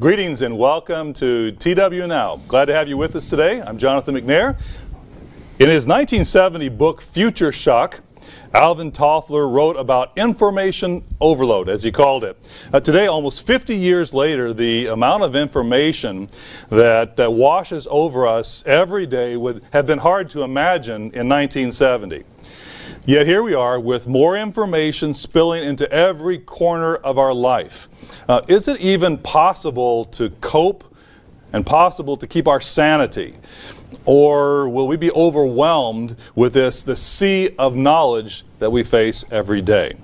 Greetings and welcome to TW Now. Glad to have you with us today. I'm Jonathan McNair. In his 1970 book Future Shock, Alvin Toffler wrote about information overload, as he called it. Uh, today, almost 50 years later, the amount of information that, that washes over us every day would have been hard to imagine in 1970. Yet here we are with more information spilling into every corner of our life. Uh, is it even possible to cope and possible to keep our sanity? Or will we be overwhelmed with this, the sea of knowledge that we face every day?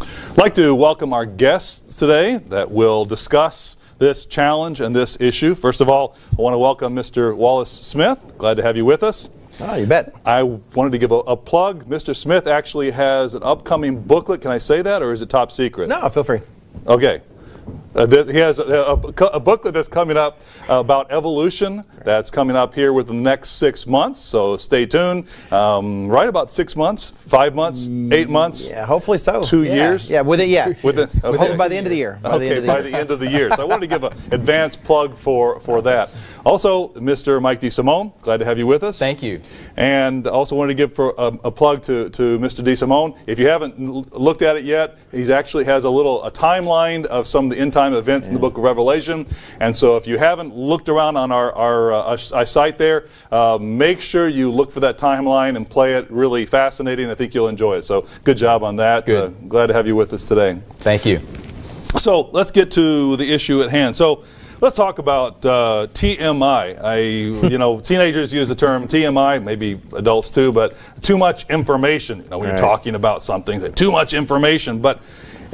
I'd like to welcome our guests today that will discuss this challenge and this issue. First of all, I want to welcome Mr. Wallace Smith. Glad to have you with us. Oh, you bet. I wanted to give a, a, plug. Mr. Smith actually has an upcoming booklet. Can I say that, or is it top secret? No, feel free. Okay. Uh, he has a, a, a, booklet that's coming up about evolution that's coming up here within the next six months. So stay tuned. Um, right about six months, five months, eight months. Yeah, hopefully so. Two yeah. years. Yeah, with it. Yeah, with it. Okay. by the end of the year. By okay, the the by year. the end of the year. So I wanted to give an advance plug for for that. Also, Mr. Mike DeSimone, glad to have you with us. Thank you. And also wanted to give for a, a plug to to Mr. DeSimone. If you haven't looked at it yet, he actually has a little a timeline of some of the end time events yeah. in the book of Revelation. And so if you haven't looked around on our, our, uh, our site there, uh, make sure you look for that timeline and play it. Really fascinating. I think you'll enjoy it. So good job on that. Good. Uh, glad to have you with us today. Thank you. So let's get to the issue at hand. So let's talk about uh, TMI. I, you know, teenagers use the term TMI, maybe adults too, but too much information. You know, when right. you're talking about something, too much information. But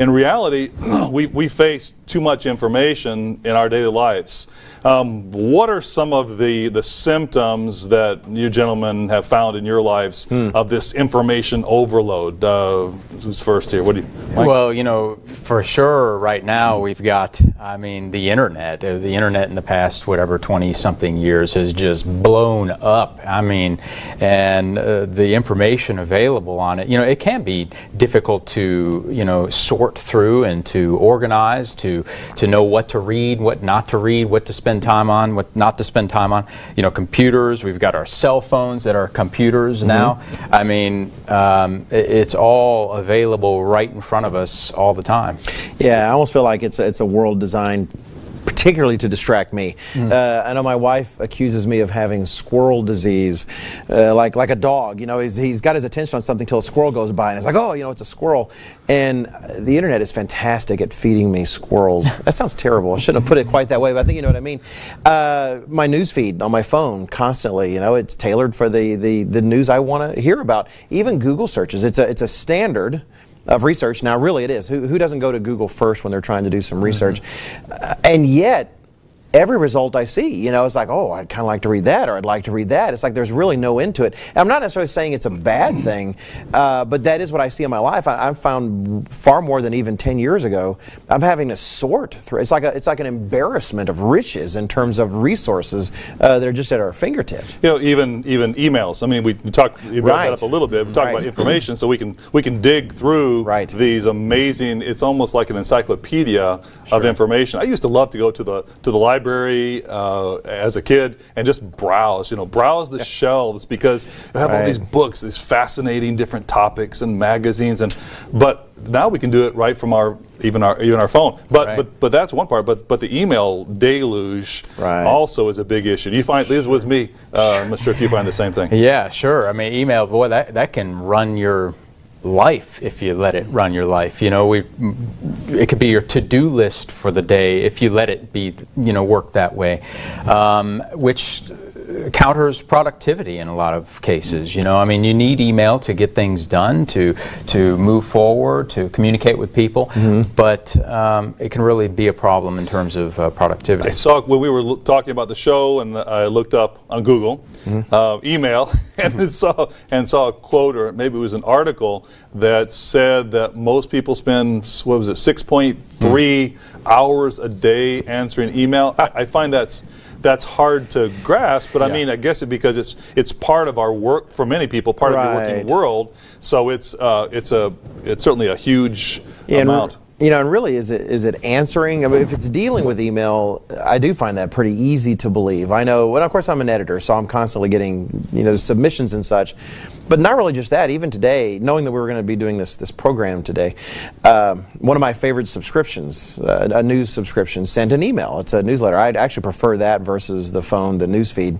in reality, we, we face too much information in our daily lives. Um, what are some of the, the symptoms that you gentlemen have found in your lives hmm. of this information overload? Uh, who's first here? What do you? Mike? Well, you know, for sure, right now we've got. I mean, the internet. Uh, the internet in the past, whatever, twenty something years has just blown up. I mean, and uh, the information available on it. You know, it can be difficult to you know sort through and to organize to to know what to read, what not to read, what to spend spend time on, what not to spend time on. You know, computers. We've got our cell phones that are computers mm-hmm. now. I mean, um, it, it's all available right in front of us all the time. Yeah, I almost feel like it's a, it's a world designed particularly to distract me. Mm. Uh, I know my wife accuses me of having squirrel disease, uh, like like a dog. You know, he's, he's got his attention on something till a squirrel goes by, and it's like, oh, you know, it's a squirrel. And the internet is fantastic at feeding me squirrels. that sounds terrible. I shouldn't have put it quite that way, but I think you know what I mean. Uh, my news feed on my phone constantly, you know, it's tailored for the the, the news I want to hear about. Even Google searches, it's a it's a standard of research. Now, really, it is. Who, who doesn't go to Google first when they're trying to do some research? Mm-hmm. Uh, and yet, every result I see, you know, it's like, oh, I'd kind of like to read that, or I'd like to read that. It's like there's really no end to it. And I'm not necessarily saying it's a bad thing, uh, but that is what I see in my life. I, have found far more than even 10 years ago. I'm having to sort through. It's like a, it's like an embarrassment of riches in terms of resources uh, that are just at our fingertips. You know, even even emails. I mean, we, talked you brought right. that up a little bit. We talked right. about information, so we can we can dig through right. these amazing. It's almost like an encyclopedia sure. of information. I used to love to go to the to the library library uh, as a kid and just browse, you know, browse the shelves because you have right. all these books, these fascinating different topics and magazines, and but now we can do it right from our even our even our phone. But right. but but that's one part. But but the email deluge right. also is a big issue. You find this with me. Uh, I'm not sure if you find the same thing. Yeah, sure. I mean, email, boy, that that can run your life if you let it run your life. You know, we it could be your to-do list for the day if you let it be, you know, work that way, um, which counters productivity in a lot of cases. You know, I mean, you need email to get things done, to to move forward, to communicate with people, mm-hmm. but um, it can really be a problem in terms of uh, productivity. I saw when we were lo- talking about the show, and I looked up on Google mm-hmm. uh, email and saw and saw a quote, or maybe it was an article that said that most people spend what was it, six point three mm-hmm. hours a day answering email. I, I find that's that's hard to grasp. But I mean, I guess it because it's it's part of our work for many people, part right. of the working world. So it's uh, it's a it's certainly a huge yeah, amount. You know, and really, is it is it answering? I mean, if it's dealing with email, I do find that pretty easy to believe. I know, and of course, I'm an editor, so I'm constantly getting you know submissions and such. But not really just that. Even today, knowing that we were going to be doing this this program today, um, one of my favorite subscriptions, uh, a news subscription, sent an email. It's a newsletter. I'd actually prefer that versus the phone, the news feed,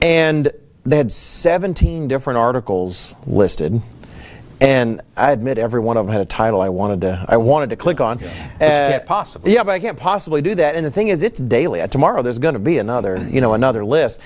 and they had 17 different articles listed and I admit every one of them had a title I wanted to I wanted to click on. But you can't possibly. Yeah, but I can't possibly do that. And the thing is, it's daily. Uh, Tomorrow there's going to be another you know another list,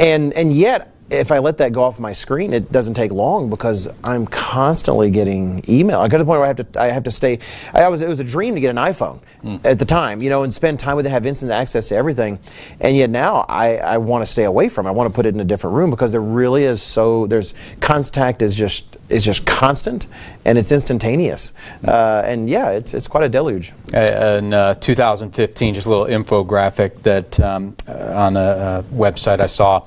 and and yet. If I let that go off my screen, it doesn't take long because I'm constantly getting email. I got to the point where I have to, I have to stay. I was, it was a dream to get an iPhone at the time, you know, and spend time with it, have instant access to everything. And yet now I, I want to stay away from. it. I want to put it in a different room because there really is so. There's contact is just is just constant and it's instantaneous. Uh, and yeah, it's it's quite a deluge. Uh, in uh, 2015, just a little infographic that um, uh, on a, uh website I saw.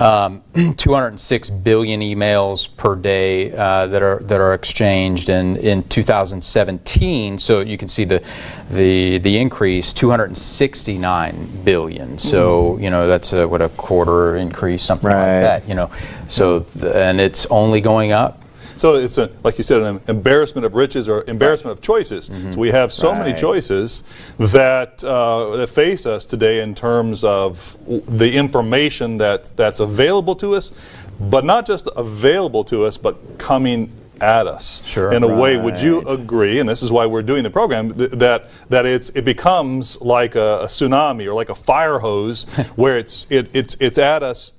Um, 206 billion emails per day uh, that are that are exchanged, and in 2017, so you can see the the the increase 269 billion. So you know that's a, what a quarter increase, something Right. like that. You know, so th- and it's only going up. So it's a, like you said, an embarrassment of riches or embarrassment of choices. So we have so many choices that uh, that face us today in terms of the information that that's available to us, but not just available to us, but coming at us Sure. in a way. Would you agree? And this is why we're doing the program th- that that it's it becomes like a, a tsunami or like a fire hose where it's it, it's it's at us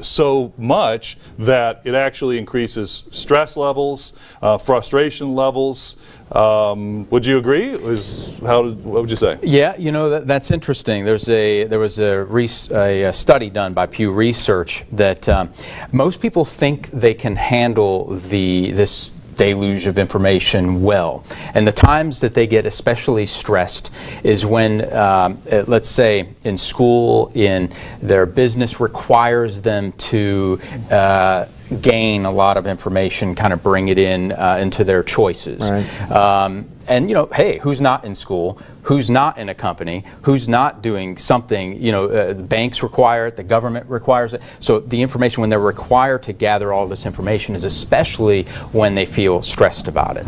so much that it actually increases stress levels, uh, frustration levels. Um, would you agree? Is how? What would you say? Yeah, you know that, that's interesting. There's a there was a, a, a study done by Pew Research that um, most people think they can handle the this deluge of information well, and the times that they get especially stressed is when, um, uh, let's say, in school, in their business requires them to. Uh, gain a lot of information, kind of bring it in uh, into their choices. Right. Um, and you know, hey, who's not in school? Who's not in a company? Who's not doing something? You know, uh, the banks require it, the government requires it. So the information, when they're required to gather all this information, is especially when they feel stressed about it.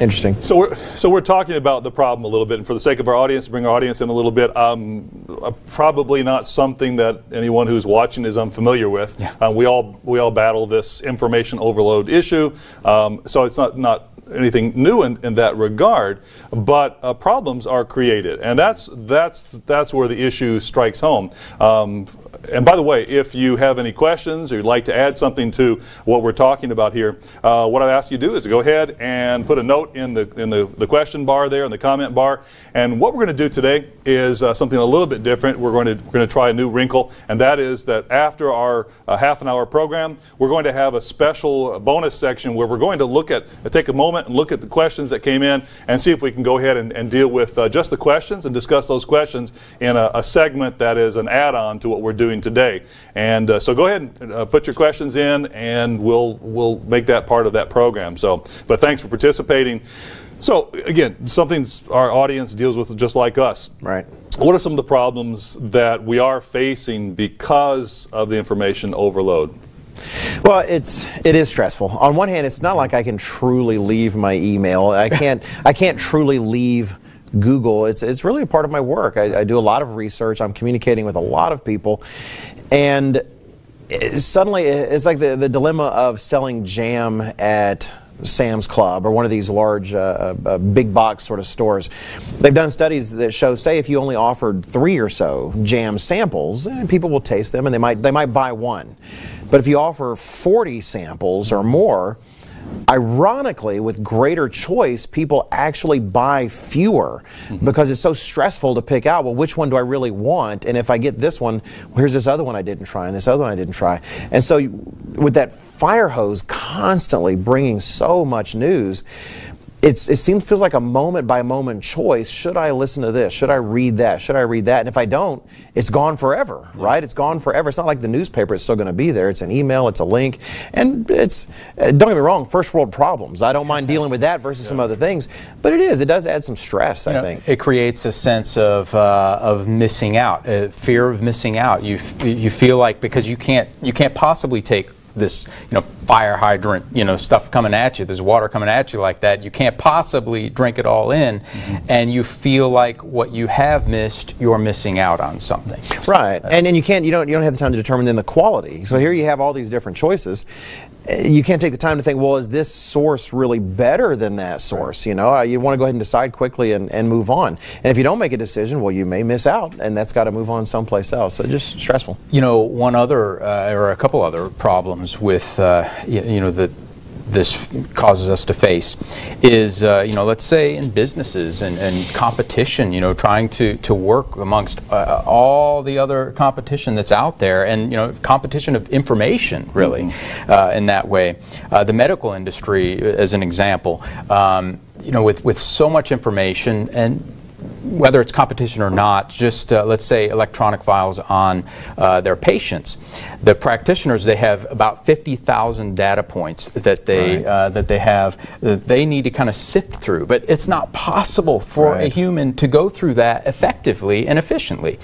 Interesting. So we're so we're talking about the problem a little bit, and for the sake of our audience, bring our audience in a little bit. Um, uh, probably not something that anyone who's watching is unfamiliar with. Yeah. Uh, we all we all battle this information overload issue, um, so it's not not anything new in, in that regard. But uh, problems are created, and that's that's that's where the issue strikes home. Um, and by the way, if you have any questions or you'd like to add something to what we're talking about here, uh, what I ask you to do is go ahead and put a note in the in the, the question bar there in the comment bar. And what we're going to do today is uh, something a little bit different. We're going to we're going to try a new wrinkle, and that is that after our uh, half an hour program, we're going to have a special bonus section where we're going to look at take a moment and look at the questions that came in and see if we can go ahead and, and deal with uh, just the questions and discuss those questions in a, a segment that is an add-on to what we're doing today. And uh, so go ahead and uh, put your questions in, and we'll we'll make that part of that program. So, but thanks for participating. So again, something our audience deals with just like us. Right. What are some of the problems that we are facing because of the information overload? Well, it's it is stressful. On one hand, it's not like I can truly leave my email. I can't I can't truly leave Google. It's it's really a part of my work. I, I do a lot of research. I'm communicating with a lot of people, and suddenly it's like the the dilemma of selling jam at Sam's Club or one of these large, uh, uh, big box sort of stores. They've done studies that show, say, if you only offered three or so jam samples, eh, people will taste them and they might they might buy one. But if you offer 40 samples or more, ironically, with greater choice, people actually buy fewer mm-hmm. because it's so stressful to pick out, well, which one do I really want? And if I get this one, well, here's this other one I didn't try, and this other one I didn't try. And so, you- with that fire hose constantly bringing so much news, it's, it seems feels like a moment by moment choice. Should I listen to this? Should I read that? Should I read that? And if I don't, it's gone forever, right? It's gone forever. It's not like the newspaper; it's still going to be there. It's an email, it's a link, and it's. Uh, don't get me wrong, first world problems. I don't mind dealing with that versus some other things, but it is. It does add some stress. I know, think. It creates a sense of, uh, of missing out, uh, fear of missing out. You, f- you feel like because you can't, you can't possibly take this, you know, fire hydrant, you know, stuff coming at you, there's water coming at you like that, you can't possibly drink it all in, Mm-hmm. and you feel like what you have missed, you're missing out on something. Right, and and you can't you don't you don't have the time to determine then the quality. So here you have all these different choices. You can't take the time to think, well, is this source really better than that source? You know, Uh, you want to go ahead and decide quickly and, and move on. And if you don't make a decision, well, you may miss out, and that's got to move on someplace else. So just stressful. You know, one other, uh, or a couple other problems with, uh, you, you know, that this causes us to face is, uh, you know, let's say in businesses and, and competition, you know, trying to, to work amongst uh, all the other competition that's out there and, you know, competition of information, really, uh, in that way. Uh, the medical industry, as an example, um, you know, with, with so much information and whether it's competition or not, just uh, let's say electronic files on uh, their patients. The practitioners they have about 50,000 data points that they Right. uh, that they have that they need to kind of sift through. But it's not possible for a human to go through that effectively and efficiently,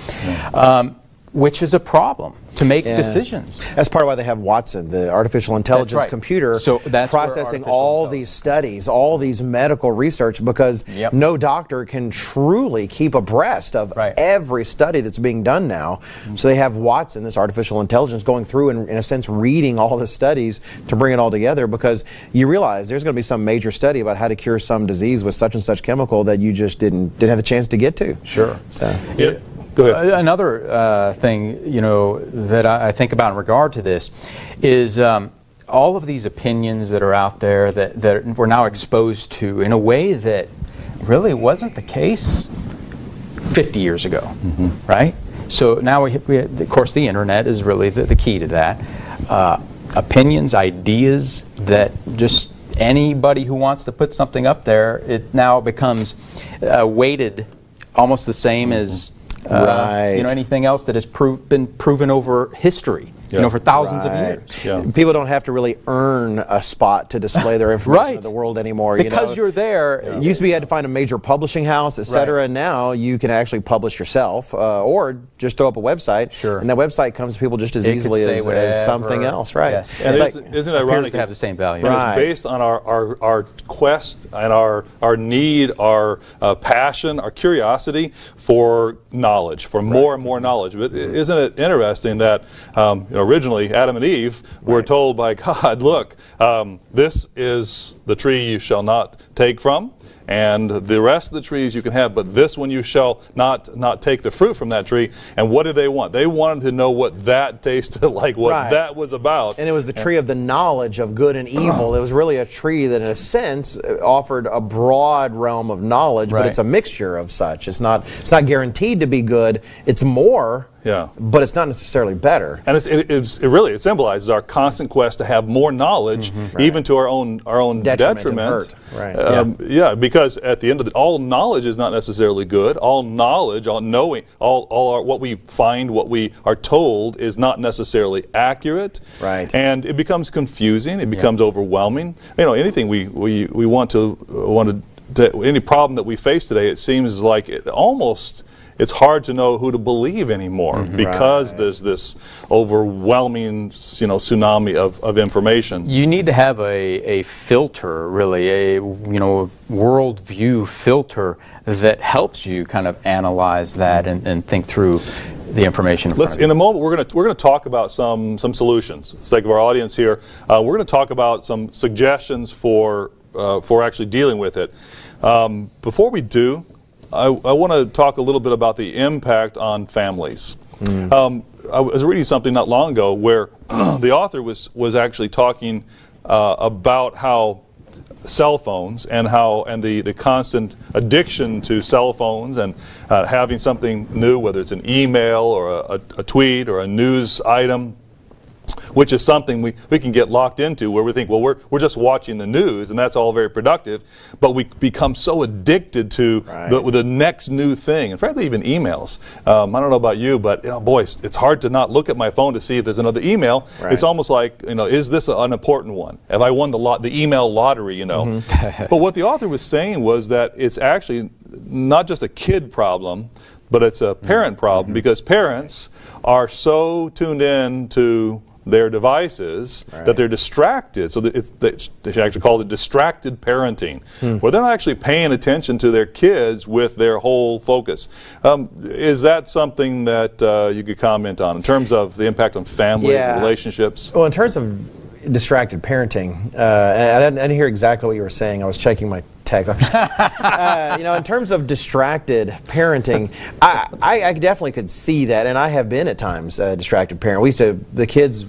um, which is a problem to make Yeah. decisions. That's part of why they have Watson, the artificial intelligence right. computer, So that's processing all these studies, all these medical research, because Yep. no doctor can truly keep abreast of Right. every study that's being done now. So they have Watson, this artificial intelligence, going through and, in a sense, reading all the studies to bring it all together. Because you realize there's going to be some major study about how to cure some disease with such and such chemical that you just didn't didn't have the chance to get to. Sure. So. Yeah. Go ahead. Another uh, thing, you know, that I, I think about in regard to this is um, all of these opinions that are out there that, that we're now exposed to in a way that really wasn't the case 50 years ago, right? So now, we, we, of course, the internet is really the, the key to that. Uh, opinions, ideas that just anybody who wants to put something up there, it now becomes uh, weighted almost the same as uh, Right. you know anything else that has prov- been proven over history, you know, for thousands Right. of years. Yeah. People don't have to really earn a spot to display their information Right. to the world anymore. you Because know? you're there, It used to be you had to find a major publishing house, et cetera. Right. And now you can actually publish yourself uh, or just throw up a website. Sure. And that website comes to people just as It easily as, as something else, right? Yes. And It's isn't, like- isn't it appears ironic? to have the same value. And Right. it's based on our, our, our quest and our, our need, our uh, passion, our curiosity for knowledge, for more and more knowledge. But i- isn't it interesting that um, you know, originally Adam and Eve were told by God, look, um, this is the tree you shall not take from. And the rest of the trees you can have, but this one you shall not not take the fruit from that tree. And what did they want? They wanted to know what that tasted like, what Right. that was about. And it was the tree of the knowledge of good and evil. It was really a tree that, in a sense, offered a broad realm of knowledge, but it's a mixture of such. It's not. It's not guaranteed to be good. It's more. Yeah. But it's not necessarily better. And it's, it, it's, it really it symbolizes our constant quest to have more knowledge, even to our own our own Detriment detriment. hurt. Right. Um, yeah. because at the end of the all knowledge is not necessarily good. All knowledge, all knowing, all all our, what we find, what we are told is not necessarily accurate. Right. And it becomes confusing. It becomes overwhelming. You know, anything we we, we want to uh, want to, to any problem that we face today, it seems like it almost. It's hard to know who to believe anymore because there's this overwhelming, you know, tsunami of, of information. You need to have a, a filter, really, a you know worldview filter that helps you kind of analyze that and, and think through the information. In Let's, in a moment, we're going to we're going to talk about some some solutions. For the sake of our audience here, uh, we're going to talk about some suggestions for uh, for actually dealing with it. Um, before we do, I, I want to talk a little bit about the impact on families. Um, I was reading something not long ago where the author was was actually talking uh, about how cell phones and how and the, the constant addiction to cell phones and uh, having something new, whether it's an email or a, a, a tweet or a news item, which is something we, we can get locked into where we think, well, we're, we're just watching the news and that's all very productive, but we become so addicted to the, Right. the next new thing, and frankly, even emails. Um, I don't know about you, but you know, boy, it's, it's hard to not look at my phone to see if there's another email. Right. It's almost like, you know, is this an important one? Have I won the lot, the email lottery? You know. Mm-hmm. but what the author was saying was that it's actually not just a kid problem, but it's a parent Mm-hmm. problem because parents are so tuned in to their devices that they're distracted. So that it's, they they should actually call it distracted parenting, Hmm. where they're not actually paying attention to their kids with their whole focus. Um, is that something that uh, you could comment on in terms of the impact on families, Yeah. and relationships? Well, in terms of distracted parenting, uh, I, didn't, I didn't hear exactly what you were saying. I was checking my text. Uh, you know, in terms of distracted parenting, I, I, I definitely could see that, and I have been at times a distracted parent. We used to, the kids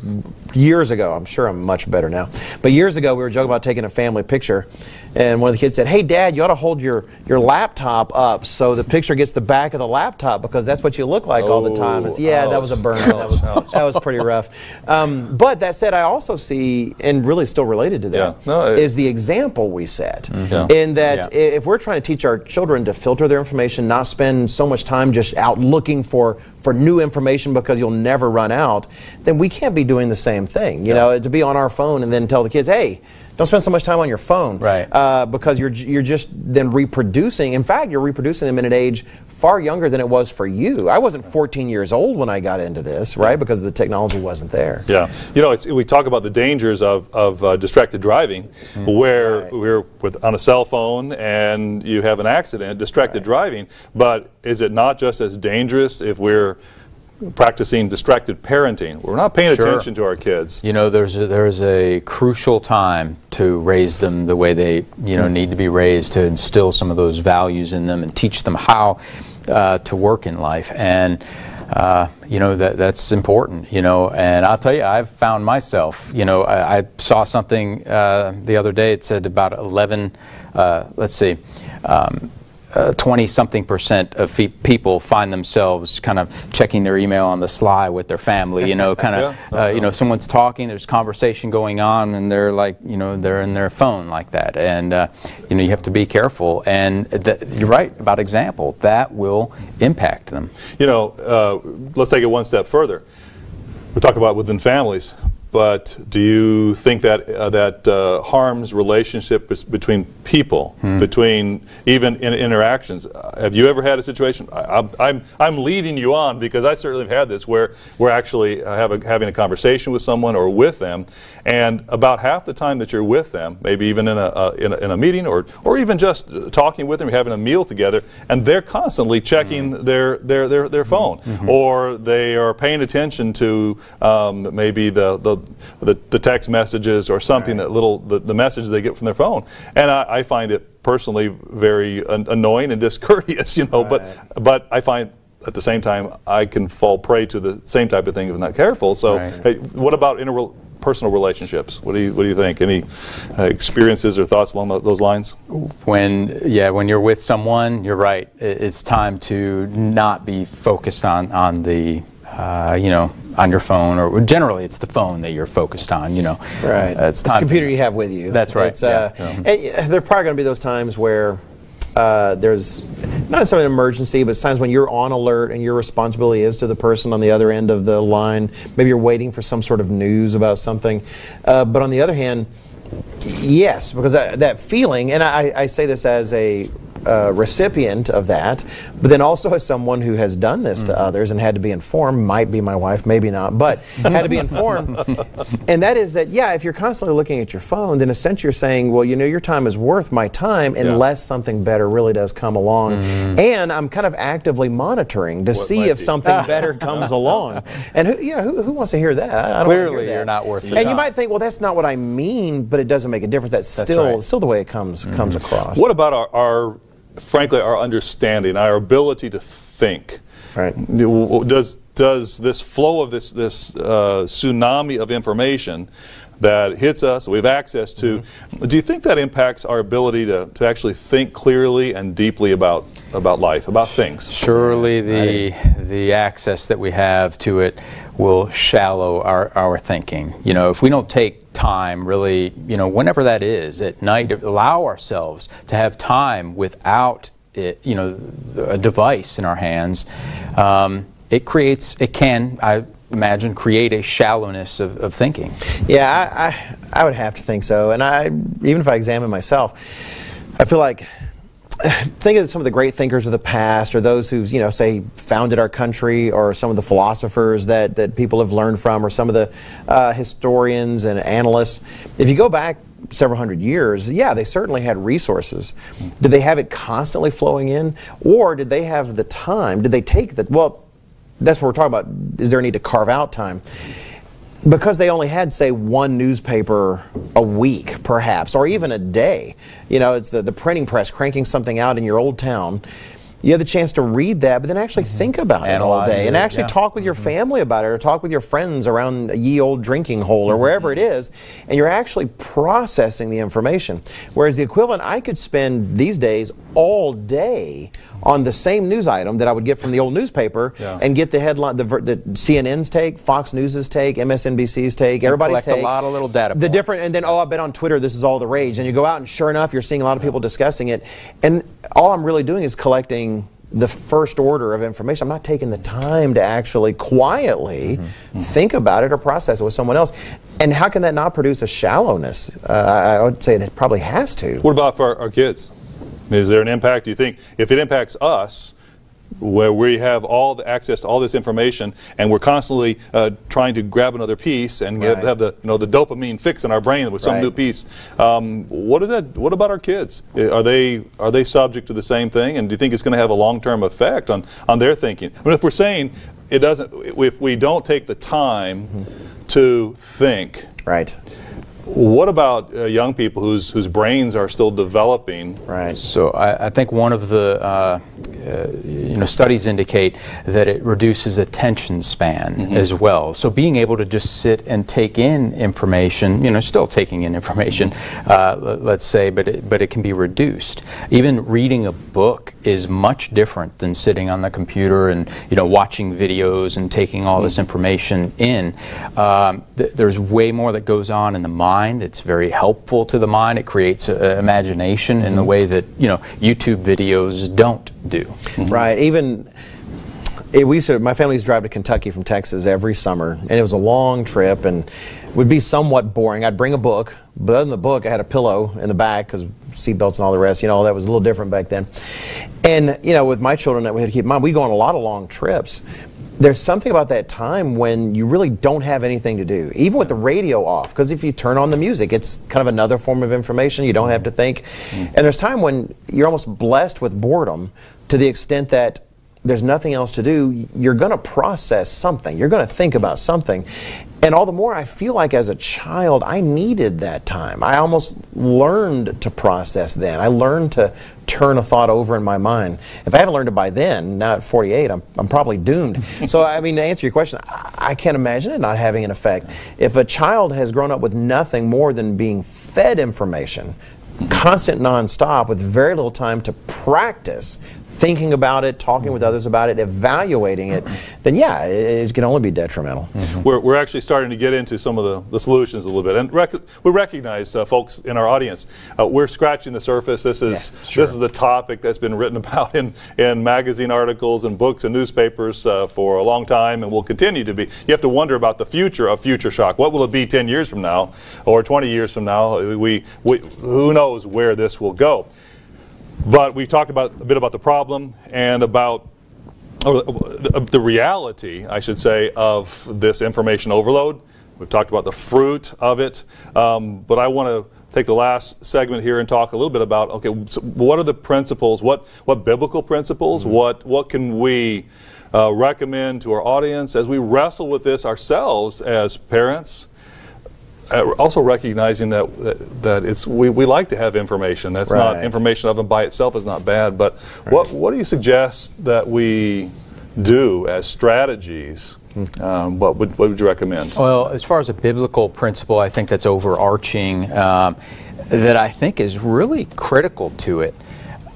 years ago, I'm sure I'm much better now, but years ago we were joking about taking a family picture, and one of the kids said, Hey, Dad, you ought to hold your, your laptop up so the picture gets the back of the laptop because that's what you look like all the time. I said, yeah, that was a ouch. burn. That was, that was pretty rough. Um, but that said, I also see, and really still related to that, Yeah. No, it- is the example we set. Yeah. In that, Yeah. if we're trying to teach our children to filter their information, not spend so much time just out looking for, for new information because you'll never run out, then we can't be doing the same thing. You know, to be on our phone and then tell the kids, hey, don't spend so much time on your phone, Right. Uh, because you're you're just then reproducing. In fact, you're reproducing them in an age far younger than it was for you. I wasn't 14 years old when I got into this, right? Because the technology wasn't there. Yeah, you know, it's, we talk about the dangers of, of uh, distracted driving, where Right. we're with, on a cell phone and you have an accident, distracted driving. But is it not just as dangerous if we're practicing distracted parenting? We're not paying Sure. attention to our kids. You know, there's a, there's a crucial time to raise them the way they you know need to be raised to instill some of those values in them and teach them how uh, to work in life and. Uh, you know that that's important. You know, and I'll tell you, I've found myself. You know, I, I saw something uh, the other day. It said about 11. Uh, let's see. Um, 20 something percent of people find themselves kind of checking their email on the sly with their family you know kind of Yeah. uh, you know someone's talking there's conversation going on and they're like you know they're in their phone like that. And uh, you know you have to be careful. And th- you're right about example. That will impact them. You know, uh, let's take it one step further. We talk about within families, but do you think that uh, that uh, harms relationships between people, between even in interactions? Uh, have you ever had a situation? I, I'm- I'm I'm leading you on because I certainly have had this where we're actually uh, have a, having a conversation with someone or with them, and about half the time that you're with them, maybe even in a, uh, in a in a meeting or or even just uh, talking with them, having a meal together, and they're constantly checking their their their, their phone, or they are paying attention to um, maybe the, the the the text messages or something that little the, the message they get from their phone, and I, I find it personally very an- annoying and discourteous, you know. But but I find at the same time I can fall prey to the same type of thing if I'm not careful. So Right. hey, what about interpersonal relationships? What do you what do you think? Any uh, experiences or thoughts along tho- those lines? when yeah when you're with someone you're right it's time to not be focused on on the uh, you know on your phone or generally it's the phone that you're focused on you know Right. Uh, it's the computer you have with you. That's right, It's, uh, yeah. uh, there are probably going to be those times where uh, there's not necessarily an emergency, but times when you're on alert and your responsibility is to the person on the other end of the line. Maybe you're waiting for some sort of news about something. Uh, but on the other hand, Yes, because that, that feeling, and I, I say this as a uh, recipient of that, but then also as someone who has done this to others and had to be informed, might be my wife, maybe not, but had to be informed. and that is that, yeah, if you're constantly looking at your phone, then in a sense you're saying, well, you know, your time is worth my time unless something better really does come along. And I'm kind of actively monitoring to see if be. something better comes along. And who, yeah, who, who wants to hear that? I, Clearly that. you're not worth the And you might think, well, that's not what I mean, but it doesn't make a difference. That's, still right. still the way it comes comes across. What about our, our frankly our understanding, our ability to think? Right. Does does this flow of this this uh, tsunami of information that hits us, we have access to. Do you think that impacts our ability to, to actually think clearly and deeply about, about life, about things? Surely the the access that we have to it will shallow our, our thinking. You know, if we don't take time really, you know, whenever that is, at night, allow ourselves to have time without it, you know, a device in our hands, um, it creates, it can, I imagine, create a shallowness of, of thinking. Yeah, I, I, I would have to think so. And I, even if I examine myself, I feel like think of some of the great thinkers of the past, or those who've, you know, say founded our country, or some of the philosophers that, that people have learned from, or some of the uh, historians and analysts. If you go back several hundred years, yeah, they certainly had resources. Did they have it constantly flowing in, or did they have the time? Did they take the well? That's what we're talking about. Is there a need to carve out time? because they only had say one newspaper a week perhaps or even a day you know it's the, the printing press cranking something out in your old town you have the chance to read that but then actually mm-hmm. think about it all Analyze day and actually yeah. talk with your mm-hmm. family about it or talk with your friends around a ye old drinking hole or mm-hmm. wherever it is and you're actually processing the information whereas the equivalent i could spend these days all day on the same news item that i would get from the old newspaper Yeah. and get the headline the, the cnn's take fox news's take msnbc's take everybody's collect a take lot of little data the points. different and then oh i bet on twitter this is all the rage and you go out and sure enough you're seeing a lot of people discussing it and all i'm really doing is collecting the first order of information i'm not taking the time to actually quietly Mm-hmm. think about it or process it with someone else and how can that not produce a shallowness uh, I- i would say it probably has to What about for our, our kids? Is there an impact? Do you think if it impacts us, where we have all the access to all this information, and we're constantly uh, trying to grab another piece and get, have the you know the dopamine fix in our brain with some Right. new piece? Um, what is that? What about our kids? Are they are they subject to the same thing? And do you think it's going to have a long term effect on on their thinking? I mean, if we're saying it doesn't, if we don't take the time to think, right what about uh, young people whose whose brains are still developing? right So I, I think one of the uh, uh, you know studies indicate that it reduces attention span as well. So being able to just sit and take in information, you know, still taking in information, uh, let's say, but it, but it can be reduced. Even reading a book is much different than sitting on the computer and you know watching videos and taking all this information in. Um, th- there's way more that goes on in the mind. It's very helpful to the mind. It creates uh, imagination in the way that you know YouTube videos don't do. Right. Even it, we used to, my family used to drive to Kentucky from Texas every summer, and it was a long trip and would be somewhat boring. I'd bring a book, but other than the book, I had a pillow in the back because seatbelts and all the rest. You know, that was a little different back then. And you know, with my children, that we had to keep in mind, we go on a lot of long trips. There's something about that time when you really don't have anything to do, even with the radio off. Because if you turn on the music, it's kind of another form of information. You don't have to think. Mm. And there's time when you're almost blessed with boredom to the extent that there's nothing else to do, you're going to process something. You're going to think about something. And all the more I feel like as a child, I needed that time. I almost learned to process then. I learned to turn a thought over in my mind. If I haven't learned it by then, now at 48, I'm, I'm probably doomed. so, I mean, to answer your question, I, I can't imagine it not having an effect. If a child has grown up with nothing more than being fed information, constant nonstop with very little time to practice thinking about it, talking with others about it, evaluating it, then yeah, it, it can only be detrimental. We're, we're actually starting to get into some of the, the solutions a little bit, and rec- we recognize, uh, folks in our audience, uh, we're scratching the surface. This is this is the topic that's been written about in, in magazine articles and books and newspapers uh, for a long time, and will continue to be. You have to wonder about the future of future shock. What will it be 10 years from now, or 20 years from now? We, we who knows where this will go. But we've talked about a bit about the problem and about or the the reality, I should say, of this information overload. We've talked about the fruit of it, um, but I want to take the last segment here and talk a little bit about okay, so what are the principles? What what biblical principles? What what can we uh, recommend to our audience as we wrestle with this ourselves as parents? Uh, also recognizing that, that that it's we, we like to have information. That's not information of and by itself is not bad. But what what do you suggest that we do as strategies, um, what, would, what would you recommend? Well, as far as a biblical principle, I think that's overarching, um, that I think is really critical to it,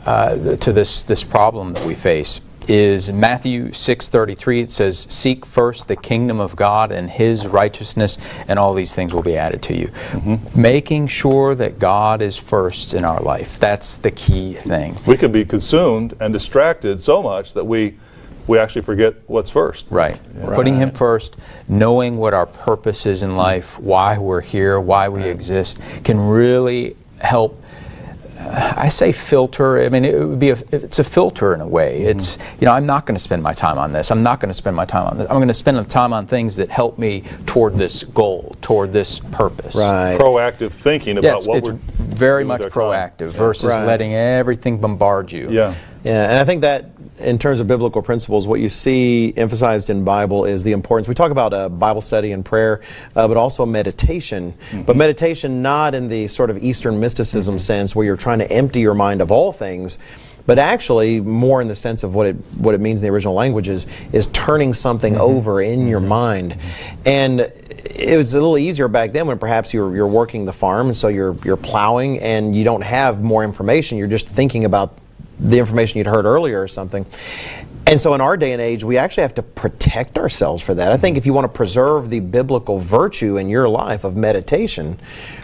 uh, to this this problem that we face, is Matthew 6:33. It says, "Seek first the kingdom of God and His righteousness, and all these things will be added to you." Mm-hmm. Making sure that God is first in our life. That's the key thing. We can be consumed and distracted so much that we, we actually forget what's first. Right. Putting Him first, knowing what our purpose is in life, why we're here, why we exist, can really help. I say filter. I mean, it would be a, it's a filter in a way. Mm-hmm. It's you know, I'm not going to spend my time on this. I'm not going to spend my time on this. I'm going to spend the time on things that help me toward this goal, toward this purpose. Right. Proactive thinking about Yeah, it's, what it's we're very doing much with our time. proactive versus Right. letting everything bombard you. Yeah. Yeah, and I think that in terms of biblical principles, what you see emphasized in Bible is the importance. We talk about uh, Bible study and prayer, uh, but also meditation. But meditation not in the sort of Eastern mysticism sense where you're trying to empty your mind of all things. But actually, more in the sense of what it what it means in the original languages is turning something over in your mind, and it was a little easier back then when perhaps you're you're working the farm, and so you're you're plowing, and you don't have more information. You're just thinking about the information you'd heard earlier or something. And so in our day and age, we actually have to protect ourselves for that. I think if you want to preserve the biblical virtue in your life of meditation,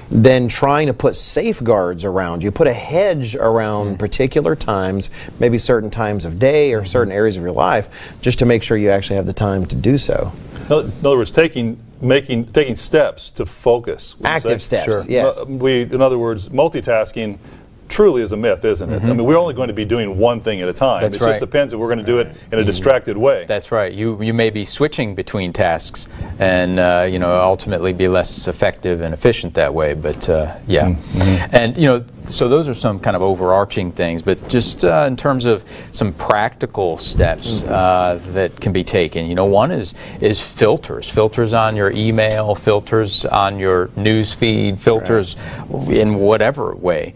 then trying to put safeguards around you, put a hedge around particular times, maybe certain times of day or certain areas of your life, just to make sure you actually have the time to do so. In other words, taking making taking steps to focus. Active steps, Sure. yes. Uh, We, in other words, multitasking truly is a myth, isn't it? I mean, we're only going to be doing one thing at a time. Mm-hmm. That's it just depends if we're going to do it in a distracted way. That's right. You you may be switching between tasks, and uh, you know ultimately be less effective and efficient that way. But uh, yeah, and you know so those are some kind of overarching things. But just uh, in terms of some practical steps uh, that can be taken, you know, one is is filters, filters on your email, filters on your news feed, filters in whatever way.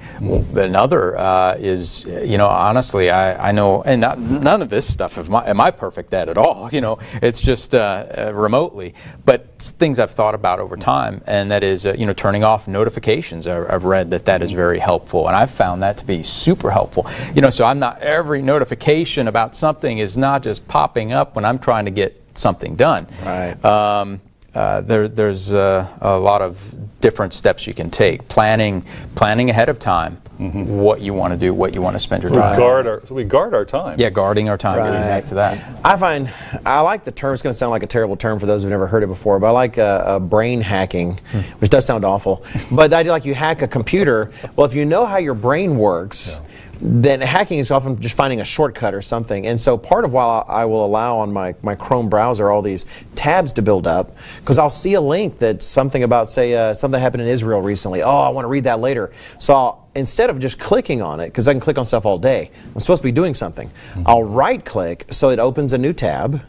Another uh, is you know honestly I, I know and not, none of this stuff am I, am I perfect at at all. You know, it's just uh, uh, remotely, but things I've thought about over time, and that is uh, you know turning off notifications. I, I've read that that is very helpful, and I've found that to be super helpful. You know, so I'm not every notification about something is not just popping up when I'm trying to get something done. Right. Um, uh, there, there's uh, a lot of different steps you can take. Planning, planning ahead of time, what you want to do, what you want to spend your So we time. guard our so we guard our time. Yeah, guarding our time. Getting Right. back to that. I find I like the term. It's going to sound like a terrible term for those who've never heard it before, but I like uh, uh, brain hacking, which does sound awful. But I idea like you hack a computer. Well, if you know how your brain works. Then hacking is often just finding a shortcut or something. And so part of why I will allow on my, my Chrome browser all these tabs to build up, because I'll see a link that's something about, say, uh, something happened in Israel recently. Oh, I want to read that later. So I'll, instead of just clicking on it, because I can click on stuff all day, I'm supposed to be doing something. I'll right click so it opens a new tab.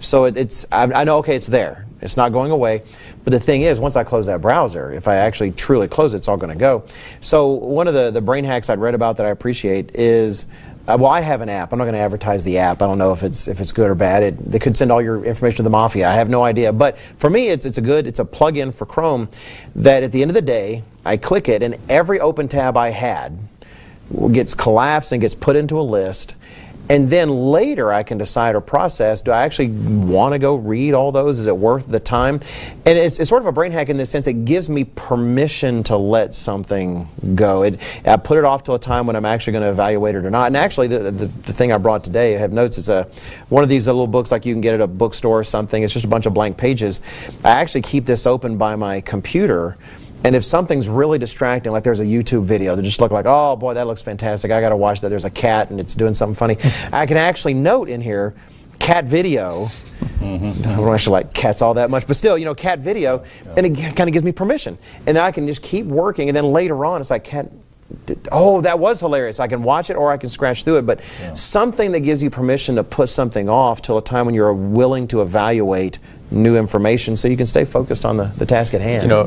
So it, it's, I, I know, okay, it's there. It's not going away. But the thing is, once I close that browser, if I actually truly close it, it's all going to go. So one of the, the brain hacks I'd read about that I appreciate is, uh, well, I have an app. I'm not going to advertise the app. I don't know if it's if it's good or bad. It, they could send all your information to the mafia. I have no idea. But for me, it's it's a good it's a plug-in for Chrome that at the end of the day, I click it, and every open tab I had gets collapsed and gets put into a list. And then later I can decide or process, do I actually want to go read all those? Is it worth the time? And it's, it's sort of a brain hack in the sense it gives me permission to let something go. It, I put it off till a time when I'm actually going to evaluate it or not. And actually, the, the, the thing I brought today, I have notes, is a, one of these little books like you can get at a bookstore or something. It's just a bunch of blank pages. I actually keep this open by my computer. And if something's really distracting, like there's a YouTube video that just look like, oh boy, that looks fantastic. I got to watch that. There's a cat and it's doing something funny. I can actually note in here, cat video. Mm-hmm. I don't actually like cats all that much, but still, you know, cat video, and it kind of gives me permission. And then I can just keep working, and then later on, it's like cat. Did- Oh, that was hilarious. I can watch it or I can scratch through it, but something that gives you permission to put something off till a time when you're willing to evaluate new information so you can stay focused on the, the task at hand. You know,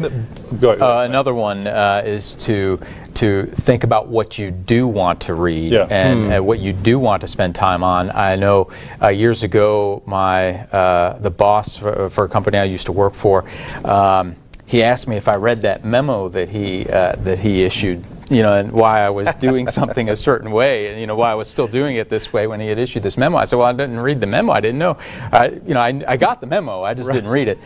Go ahead. Uh, another one uh, is to to think about what you do want to read Yeah. and uh, what you do want to spend time on. I know uh, years ago, my uh, the boss for, for a company I used to work for, um, he asked me if I read that memo that he uh, that he issued. You know, and why I was doing something a certain way, and you know why I was still doing it this way when he had issued this memo. I said, "Well, I didn't read the memo. I didn't know. I, you know, I, I got the memo. I just didn't read it."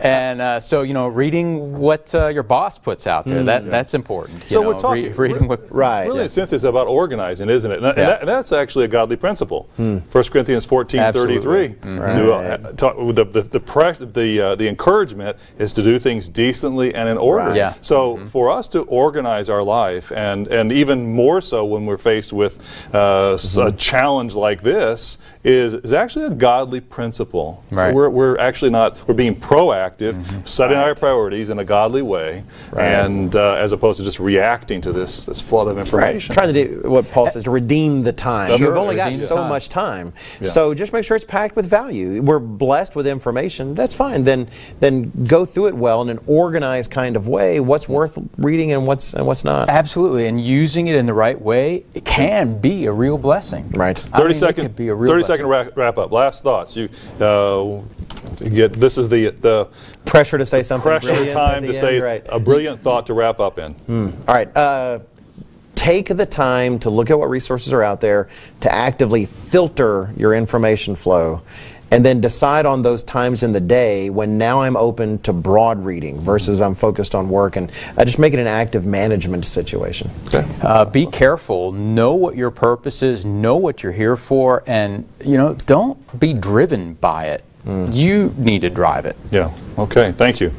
And uh, so, you know, reading what uh, your boss puts out there that that's important. So you we're know, talking- reading what Right. Really, yeah. in a sense, it's about organizing, isn't it? And, and Yeah. that, that's actually a godly principle. 1 Corinthians 14, Absolutely. 33. Do, uh, talk- the, the, the, the, uh, the encouragement is to do things decently and in order. Right. Yeah. So for us to organize our life, and, and even more so when we're faced with uh, s- a challenge like this, is, is actually a godly principle. So we're, we're actually not, we're being proactive, setting our priorities in a godly way, and uh, as opposed to just reacting to this, this flood of Right. information. Trying to do what Paul says to redeem the time. Sure. You've only got Redeem the so time. much time, so just make sure it's packed with value. We're blessed with information. That's fine. Then then go through it well in an organized kind of way. What's worth reading and what's and what's not. Absolutely, and using it in the right way, it can be a real blessing. Right. I 30 mean, it second, could be a real 30 blessing. Second wrap, wrap up. Last thoughts. You uh, get this is the the Pressure to say something pressure brilliant time to end, say right. a brilliant thought to wrap up in. All right. Uh, take the time to look at what resources are out there, to actively filter your information flow, and then decide on those times in the day when now I'm open to broad reading versus I'm focused on work, and uh, just make it an active management situation. Uh, be careful. Know what your purpose is. Know what you're here for, and you know, don't be driven by it. You need to drive it. Yeah. Okay. Thank you.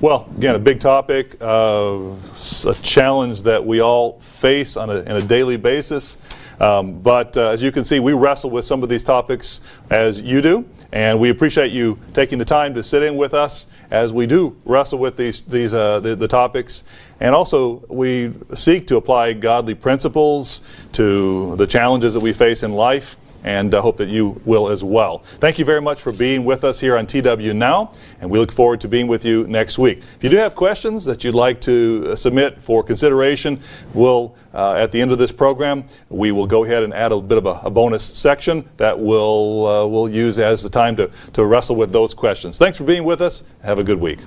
Well, again, a big topic, uh, s- a challenge that we all face on a, on a daily basis. Um, but uh, as you can see, we wrestle with some of these topics as you do, and we appreciate you taking the time to sit in with us as we do wrestle with these these uh, the, the topics. And also, we seek to apply godly principles to the challenges that we face in life and I hope that you will as well. Thank you very much for being with us here on TW Now, and we look forward to being with you next week. If you do have questions that you'd like to uh, submit for consideration, we'll, uh, at the end of this program, we will go ahead and add a bit of a, a bonus section that we'll, uh, we'll use as the time to, to wrestle with those questions. Thanks for being with us. Have a good week.